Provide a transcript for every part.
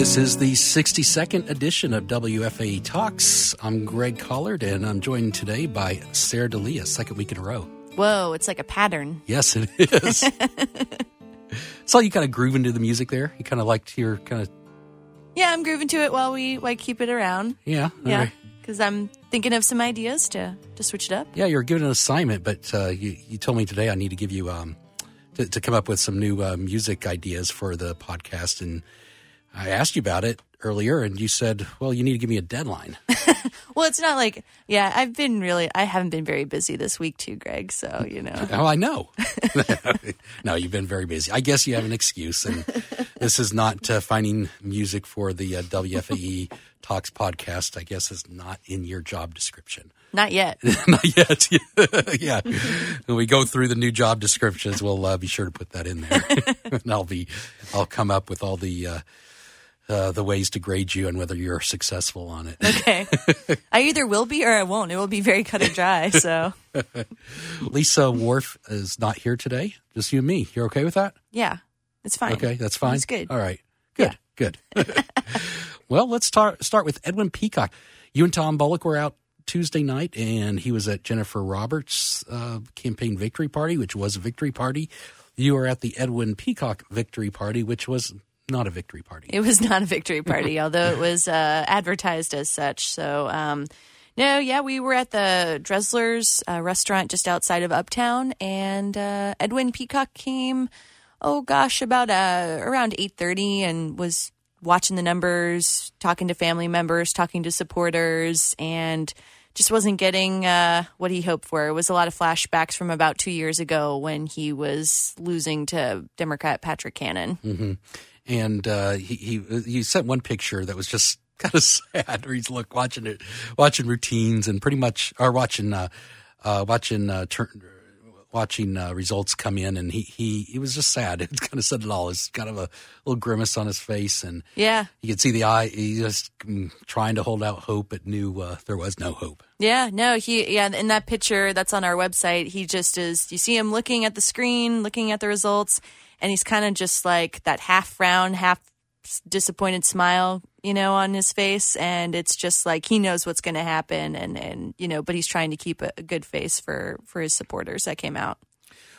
This is the 62nd edition of WFAE Talks. I'm Greg Collard, and I'm joined today by Sarah Delia, second week in a row. Whoa, it's like a pattern. Yes, it is. Saw you kind of groove into the music there. You kind of liked your kind of Yeah, I'm grooving to it while we like keep it around. yeah, Yeah, right. because I'm thinking of some ideas to to switch it up. yeah. You're given an assignment, but uh, you you told me today I need to give you um to, to come up with some new uh, music ideas for the podcast, and I asked you about it earlier, and you said, well, you need to give me a deadline. Well, it's not like yeah, I've been really I haven't been very busy this week too, Greg. So you know. Oh, I know. no, you've been very busy. I guess you have an excuse, and this is not uh, finding music for the uh, WFAE Talks podcast. I guess is not in your job description. Not yet. not yet. yeah. When we go through the new job descriptions, we'll uh, be sure to put that in there, and I'll be, I'll come up with all the. Uh, uh, the ways to grade you and whether you're successful on it. Okay. I either will be or I won't. It will be very cut and dry. So Lisa Worf is not here today. Just you and me. You're okay with that? yeah, it's fine. Okay, that's fine. It's good. All right. Good. Good. well, let's start start with Edwin Peacock. You and Tom Bullock were out Tuesday night, and he was at Jennifer Roberts' uh, campaign victory party, which was a victory party. You were at the Edwin Peacock victory party, which was not a victory party. It was not a victory party, although it was uh, advertised as such. So, um, no, yeah, we were at the Dressler's uh, restaurant just outside of Uptown, and uh, Edwin Peacock came. Oh gosh, about uh, around eight thirty, and was watching the numbers, talking to family members, talking to supporters, and just wasn't getting uh, what he hoped for. It was a lot of flashbacks from about two years ago when he was losing to Democrat Patrick Cannon. And uh, he he he sent one picture that was just kind of sad. Where he's look watching it, watching routines, and pretty much or watching uh, uh, watching uh, turn. Watching uh, results come in, and he, he he was just sad. It kind of said it all. It's kind of a little grimace on his face, and Yeah. you could see the eye. He just mm, trying to hold out hope, but knew uh, there was no hope. Yeah, no, he yeah, in that picture that's on our website, he just is you see him looking at the screen, looking at the results, and he's kind of just like that half frown, half disappointed smile, you know, on his face and it's just like he knows what's going to happen and and you know, but he's trying to keep a, a good face for for his supporters that came out.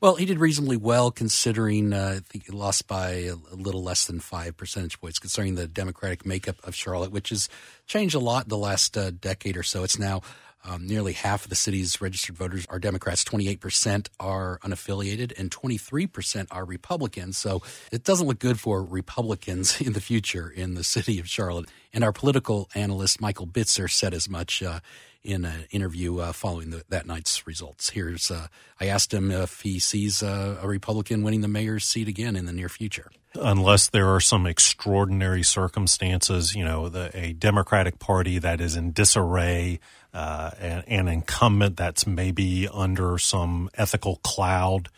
Well, he did reasonably well considering uh, I think he lost by a, a little less than five percentage points, considering the Democratic makeup of Charlotte, which has changed a lot in the last uh, decade or so. It's now um, nearly half of the city's registered voters are Democrats, 28% are unaffiliated, and 23% are Republicans. So it doesn't look good for Republicans in the future in the city of Charlotte. And our political analyst, Michael Bitzer, said as much uh, in an interview uh, following the, that night's results. Here's uh, I asked him if he sees uh, a Republican winning the mayor's seat again in the near future. Unless there are some extraordinary circumstances, you know, the, a Democratic Party that is in disarray, uh, an, an incumbent that's maybe under some ethical cloud.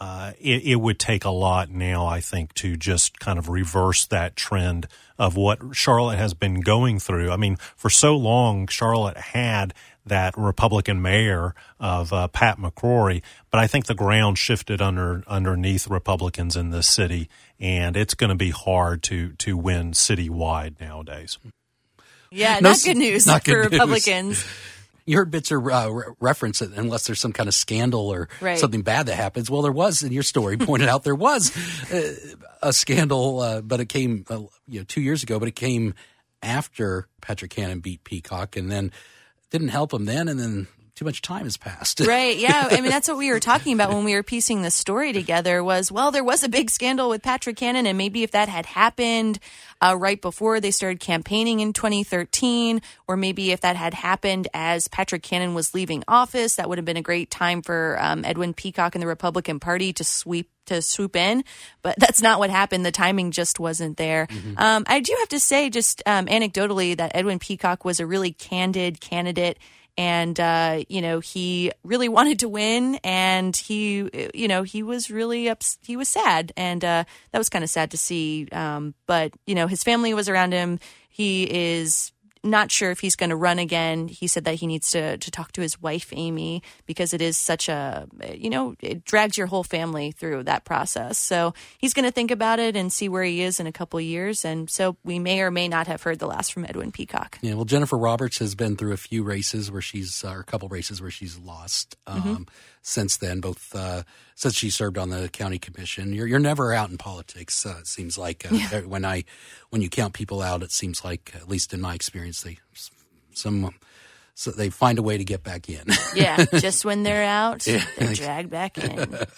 Uh, it, it would take a lot now, I think, to just kind of reverse that trend of what Charlotte has been going through. I mean, for so long, Charlotte had that Republican mayor of uh, Pat McCrory, but I think the ground shifted under underneath Republicans in this city, and it's going to be hard to to win citywide nowadays. Yeah, No not good news not for news. Republicans. You heard Bitzer uh, re- reference it unless there's some kind of scandal or Right. something bad that happens. Well, there was in your story pointed out there was uh, a scandal, uh, but it came uh, you know two years ago, but it came after Patrick Cannon beat Peacock, and then didn't help him then, and then too much time has passed. Right. Yeah. I mean, that's what we were talking about when we were piecing the story together was, well, there was a big scandal with Patrick Cannon. And maybe if that had happened uh, right before they started campaigning in 2013, or maybe if that had happened as Patrick Cannon was leaving office, that would have been a great time for um, Edwin Peacock and the Republican Party to sweep to swoop in, but that's not what happened. The timing just wasn't there. Um, I do have to say, just um, anecdotally, that Edwin Peacock was a really candid candidate and uh, you know he really wanted to win and he you know he was really ups- he was sad and uh, that was kind of sad to see. Um, but you know his family was around him. He is not sure if he's going to run again. He said that he needs to to talk to his wife Amy because it is such a you know it drags your whole family through that process. So he's going to think about it and see where he is in a couple years. And so we may or may not have heard the last from Edwin Peacock. Yeah, well, Jennifer Roberts has been through a few races where she's, uh, or a couple races where she's lost um, mm-hmm. Since then. Both uh, since she served on the county commission. You're you're never out in politics. Uh, it seems like uh, yeah. when I when you count people out, it seems like at least in my experience, they some so they find a way to get back in. yeah, just when they're out, yeah. they're dragged back in.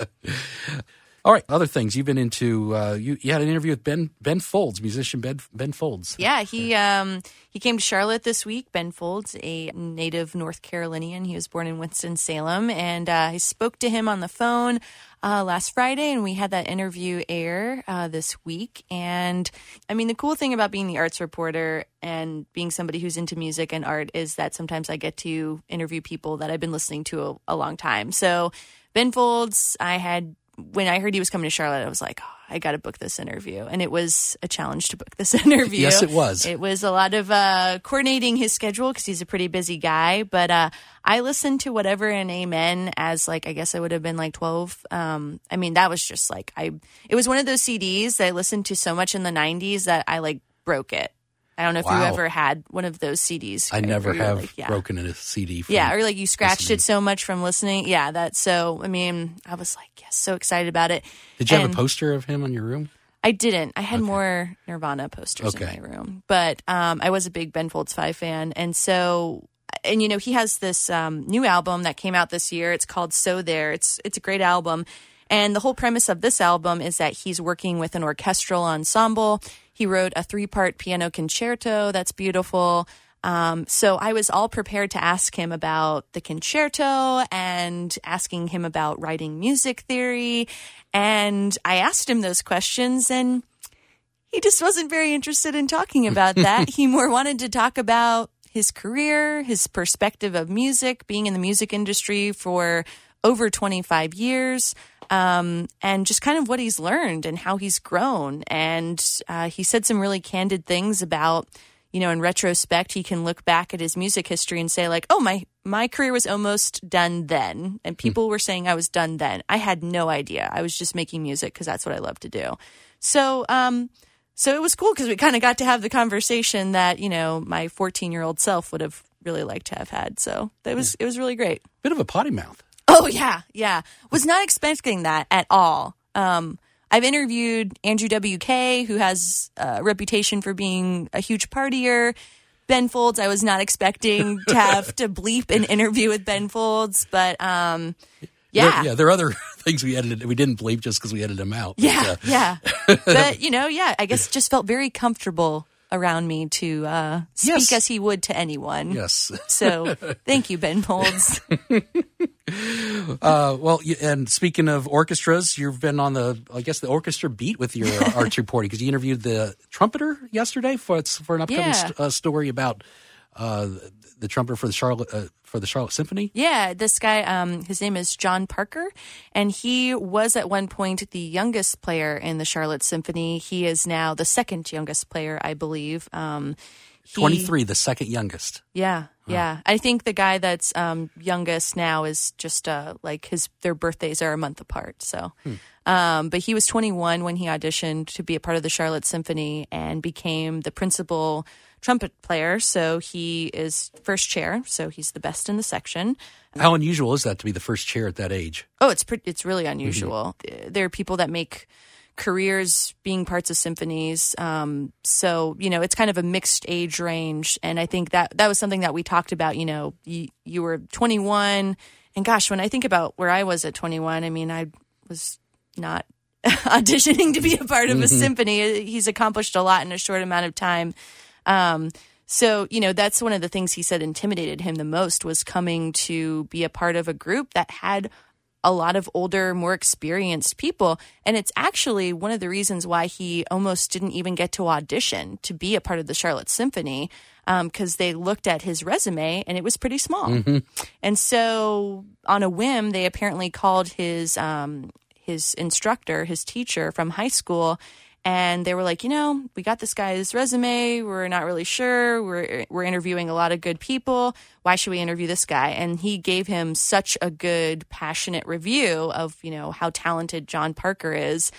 All right, other things you've been into. Uh, you, you had an interview with Ben Ben Folds, musician Ben Ben Folds. Yeah, he um, he came to Charlotte this week. Ben Folds, a native North Carolinian, he was born in Winston Salem, and uh, I spoke to him on the phone uh, last Friday, and we had that interview air uh, this week. And I mean, the cool thing about being the arts reporter and being somebody who's into music and art is that sometimes I get to interview people that I've been listening to a, a long time. So Ben Folds, I had when I heard he was coming to Charlotte, I was like, oh, I got to book this interview. And it was a challenge to book this interview. yes, it was. It was a lot of uh, coordinating his schedule because he's a pretty busy guy. But uh, I listened to whatever and amen as like, I guess I would have been like 12. Um, I mean, that was just like, I, it was one of those CDs that I listened to so much in the 90s that I like broke it. I don't know if wow. you ever had one of those CDs. I never have like, yeah. broken a CD. yeah, or like you scratched listening. it so much from listening. Yeah, that's so. I mean, I was like, yes, so excited about it. Did you and have a poster of him on your room? I didn't. I had okay. more Nirvana posters okay. in my room, but um, I was a big Ben Folds Five fan, and so and you know he has this um, new album that came out this year. It's called So There. It's it's a great album. And the whole premise of this album is that he's working with an orchestral ensemble. He wrote a three part piano concerto that's beautiful. Um, so I was all prepared to ask him about the concerto and asking him about writing music theory. And I asked him those questions and he just wasn't very interested in talking about that. he more wanted to talk about his career, his perspective of music, being in the music industry for over 25 years um, and just kind of what he's learned and how he's grown. And uh, he said some really candid things about, you know, in retrospect, he can look back at his music history and say, like, oh, my my career was almost done then, and hmm. people were saying I was done then. I had no idea. I was just making music because that's what I love to do. So, um, so it was cool because we kind of got to have the conversation that you know my 14 year old self would have really liked to have had. So that was yeah. it was really great. Bit of a potty mouth. Oh yeah, yeah. Was not expecting that at all. Um, I've interviewed Andrew WK, who has a reputation for being a huge partier. Ben Folds, I was not expecting to have to bleep an interview with Ben Folds, but um, yeah, there, yeah. There are other things we edited we didn't bleep just because we edited them out. Yeah, but, uh, yeah. but you know, yeah, I guess just felt very comfortable around me to uh, speak yes. as he would to anyone. Yes. so thank you, Ben Folds. uh, well, and speaking of orchestras, you've been on the, I guess, the orchestra beat with your arts reporting because you interviewed the trumpeter yesterday for for an upcoming yeah. st- uh, story about uh, the trumpeter for the Charlotte uh, for the Charlotte Symphony. Yeah, this guy, um, his name is John Parker, and he was at one point the youngest player in the Charlotte Symphony. He is now the second youngest player, I believe. Um, he, 23, the second youngest. Yeah, yeah. I think the guy that's um, youngest now is just uh, like his their birthdays are a month apart. So, hmm. um, but he was 21 when he auditioned to be a part of the Charlotte Symphony and became the principal trumpet player. So he is first chair. So he's the best in the section. How unusual is that to be the first chair at that age? Oh, it's pre- it's really unusual. Mm-hmm. There are people that make careers being parts of symphonies. Um, so you know, it's kind of a mixed age range, and I think that that was something that we talked about. You know, you, you were 21, and gosh, when I think about where I was at 21, I mean, I was not auditioning to be a part of a mm-hmm. symphony. He's accomplished a lot in a short amount of time. Um, so, you know, that's one of the things he said intimidated him the most was coming to be a part of a group that had a lot of older, more experienced people. And it's actually one of the reasons why he almost didn't even get to audition to be a part of the Charlotte Symphony because um, they looked at his resume and it was pretty small. Mm-hmm. And so, on a whim, they apparently called his um, his instructor, his teacher from high school, and they were like, you know, we got this guy's resume. We're not really sure. We're we're interviewing a lot of good people. Why should we interview this guy? And he gave him such a good, passionate review of you know how talented John Parker is.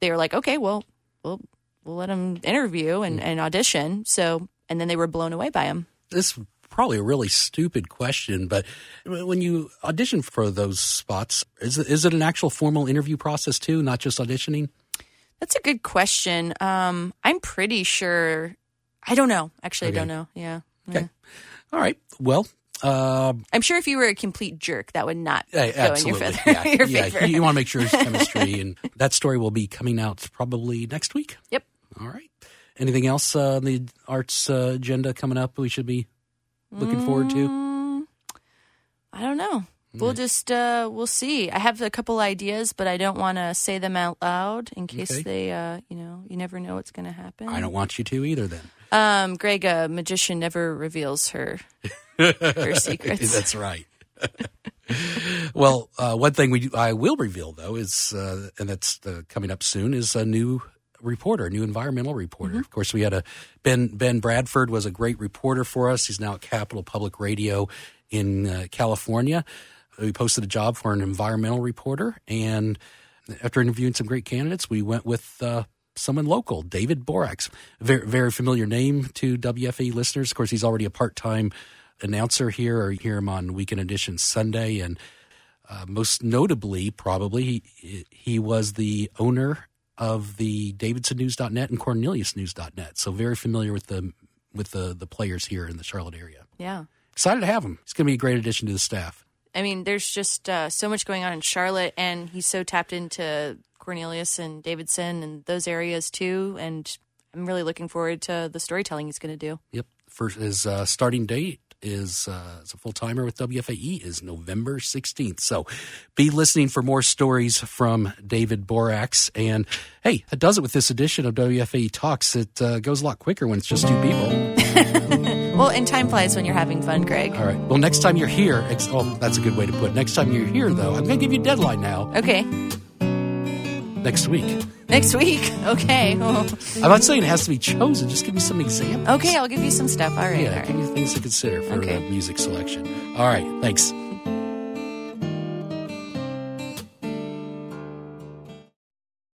They were like, okay, well, we'll we'll let him interview and, hmm. and audition. So, and then they were blown away by him. This is probably a really stupid question, but when you audition for those spots, is is it an actual formal interview process too, not just auditioning? That's a good question. Um, I'm pretty sure. I don't know. Actually, Okay. I don't know. Yeah. Okay. All right. Well, uh, I'm sure if you were a complete jerk, that would not yeah, go in your, feather, yeah, your yeah. favor. You, want to make sure there's chemistry, and that story will be coming out probably next week. Yep. All right. Anything else uh, on the arts uh, agenda coming up we should be looking forward to? Mm, I don't know. We'll just uh, we'll see. I have a couple ideas, but I don't want to say them out loud in case Okay. they, uh, you know, you never know what's going to happen. I don't want you to either. Then Um, Greg, a magician never reveals her her secrets. that's right. well, uh, one thing we do, I will reveal though is, uh, and that's uh, coming up soon, is a new reporter, a new environmental reporter. Of course, we had a Ben Ben Bradford was a great reporter for us. He's now at Capital Public Radio in uh, California. We posted a job for an environmental reporter, and after interviewing some great candidates, we went with. Uh, Someone local, David Boraks, very very familiar name to WFE listeners. Of course, he's already a part time announcer here, or you hear him on Weekend Edition Sunday, and uh, most notably, probably, he, he was the owner of the DavidsonNews.net and CorneliusNews.net. So very familiar with the with the the players here in the Charlotte area. yeah. Excited to have him. He's going to be a great addition to the staff. I mean, there's just uh, so much going on in Charlotte, and he's so tapped into Cornelius and Davidson and those areas too. And I'm really looking forward to the storytelling he's going to do. Yep. First, his uh, starting date is uh, as a full timer with WFAE is November 16th. So be listening for more stories from David Boraks. And hey, that does it with this edition of WFAE Talks. It uh, goes a lot quicker when it's just two people. Well, and time flies when you're having fun, Greg. All right. Well, next time you're here, ex- oh, that's a good way to put it. Next time you're here, though, I'm going to give you a deadline now. Okay, Next week. next week. Okay. I'm not saying it has to be chosen. Just give me some examples. Okay, I'll give you some stuff. All right. Yeah, all give right. me things to consider for Okay. the music selection. All right. Thanks.